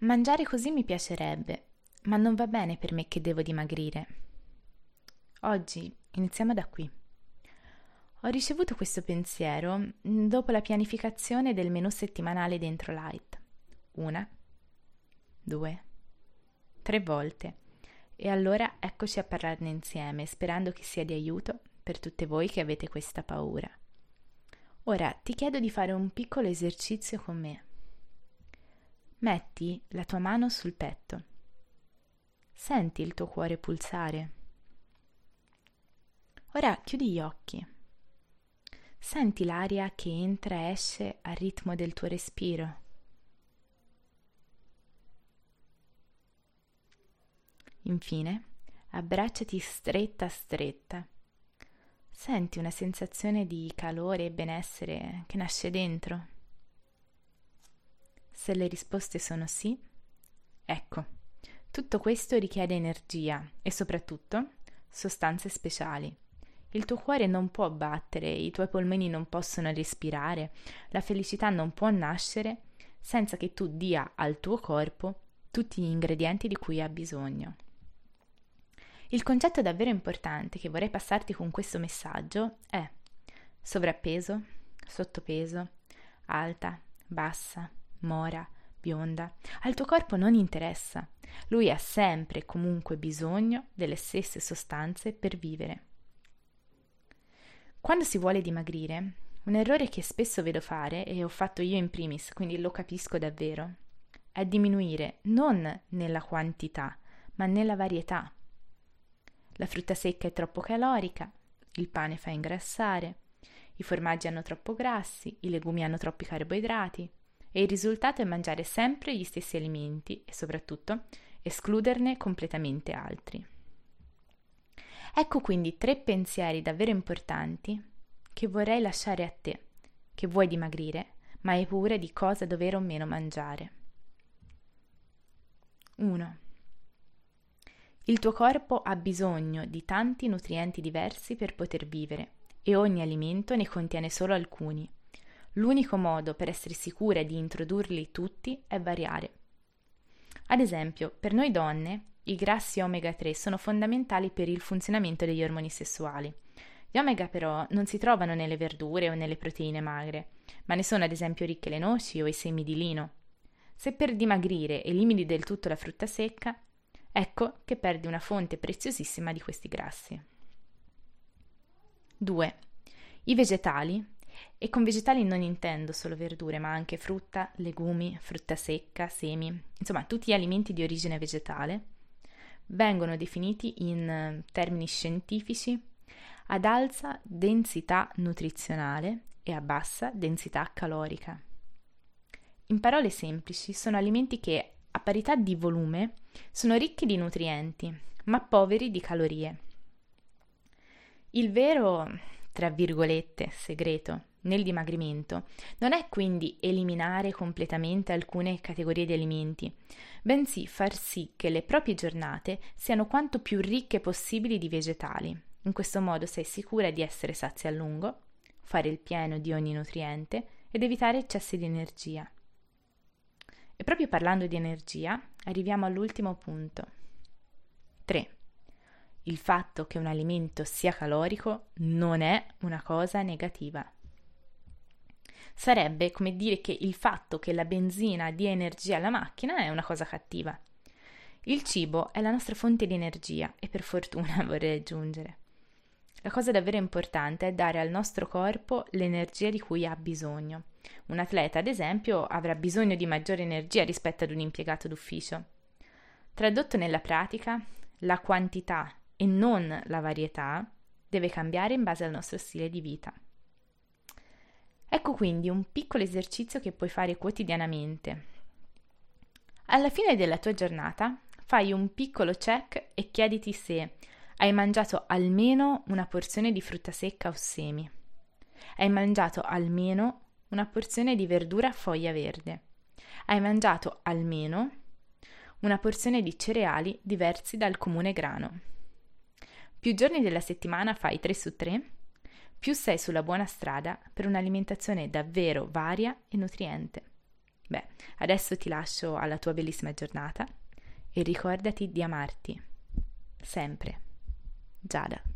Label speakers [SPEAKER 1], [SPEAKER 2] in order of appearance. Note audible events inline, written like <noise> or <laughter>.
[SPEAKER 1] Mangiare così mi piacerebbe, ma non va bene per me che devo dimagrire. Oggi iniziamo da qui. Ho ricevuto questo pensiero mm, dopo la pianificazione del menù settimanale dentro Light. Una, due, tre volte. E allora eccoci a parlarne insieme, sperando che sia di aiuto per tutte voi che avete questa paura. Ora ti chiedo di fare un piccolo esercizio con me. Metti la tua mano sul petto. Senti il tuo cuore pulsare. Ora chiudi gli occhi. Senti l'aria che entra e esce al ritmo del tuo respiro. Infine, abbracciati stretta stretta. Senti una sensazione di calore e benessere che nasce dentro. Se le risposte sono sì, ecco, tutto questo richiede energia e soprattutto sostanze speciali. Il tuo cuore non può battere, i tuoi polmoni non possono respirare, la felicità non può nascere senza che tu dia al tuo corpo tutti gli ingredienti di cui ha bisogno. Il concetto davvero importante che vorrei passarti con questo messaggio è sovrappeso, sottopeso, alta, bassa, mora, bionda, al tuo corpo non interessa. Lui ha sempre e comunque bisogno delle stesse sostanze per vivere. Quando si vuole dimagrire, un errore che spesso vedo fare, e ho fatto io in primis, quindi lo capisco davvero, è diminuire non nella quantità, ma nella varietà. La frutta secca è troppo calorica, il pane fa ingrassare, i formaggi hanno troppo grassi, i legumi hanno troppi carboidrati, e il risultato è mangiare sempre gli stessi alimenti e soprattutto escluderne completamente altri. Ecco quindi tre pensieri davvero importanti che vorrei lasciare a te, che vuoi dimagrire, ma hai paura di cosa dover o meno mangiare. 1. Il tuo corpo ha bisogno di tanti nutrienti diversi per poter vivere e ogni alimento ne contiene solo alcuni. L'unico modo per essere sicura di introdurli tutti è variare. Ad esempio, per noi donne, i grassi omega 3 sono fondamentali per il funzionamento degli ormoni sessuali. Gli omega però non si trovano nelle verdure o nelle proteine magre, ma ne sono ad esempio ricche le noci o i semi di lino. Se per dimagrire elimini del tutto la frutta secca, ecco che perdi una fonte preziosissima di questi grassi. 2. I vegetali e con vegetali non intendo solo verdure, ma anche frutta, legumi, frutta secca, semi, insomma tutti gli alimenti di origine vegetale, vengono definiti in eh, termini scientifici ad alta densità nutrizionale e a bassa densità calorica. In parole semplici, sono alimenti che, a parità di volume, sono ricchi di nutrienti, ma poveri di calorie. Il vero, tra virgolette, segreto nel dimagrimento non è quindi eliminare completamente alcune categorie di alimenti, bensì far sì che le proprie giornate siano quanto più ricche possibili di vegetali. In questo modo sei sicura di essere sazia a lungo, fare il pieno di ogni nutriente ed evitare eccessi di energia. E proprio parlando di energia, arriviamo all'ultimo punto. 3. Il fatto che un alimento sia calorico non è una cosa negativa. Sarebbe come dire che il fatto che la benzina dia energia alla macchina è una cosa cattiva. Il cibo è la nostra fonte di energia e per fortuna <laughs> vorrei aggiungere. La cosa davvero importante è dare al nostro corpo l'energia di cui ha bisogno. Un atleta, ad esempio, avrà bisogno di maggiore energia rispetto ad un impiegato d'ufficio. Tradotto nella pratica, la quantità e non la varietà deve cambiare in base al nostro stile di vita. Ecco quindi un piccolo esercizio che puoi fare quotidianamente. Alla fine della tua giornata fai un piccolo check e chiediti se hai mangiato almeno una porzione di frutta secca o semi. Hai mangiato almeno una porzione di verdura a foglia verde. Hai mangiato almeno una porzione di cereali diversi dal comune grano. Più giorni della settimana fai 3 su 3 più sei sulla buona strada per un'alimentazione davvero varia e nutriente. Beh, adesso ti lascio alla tua bellissima giornata e ricordati di amarti sempre. Giada.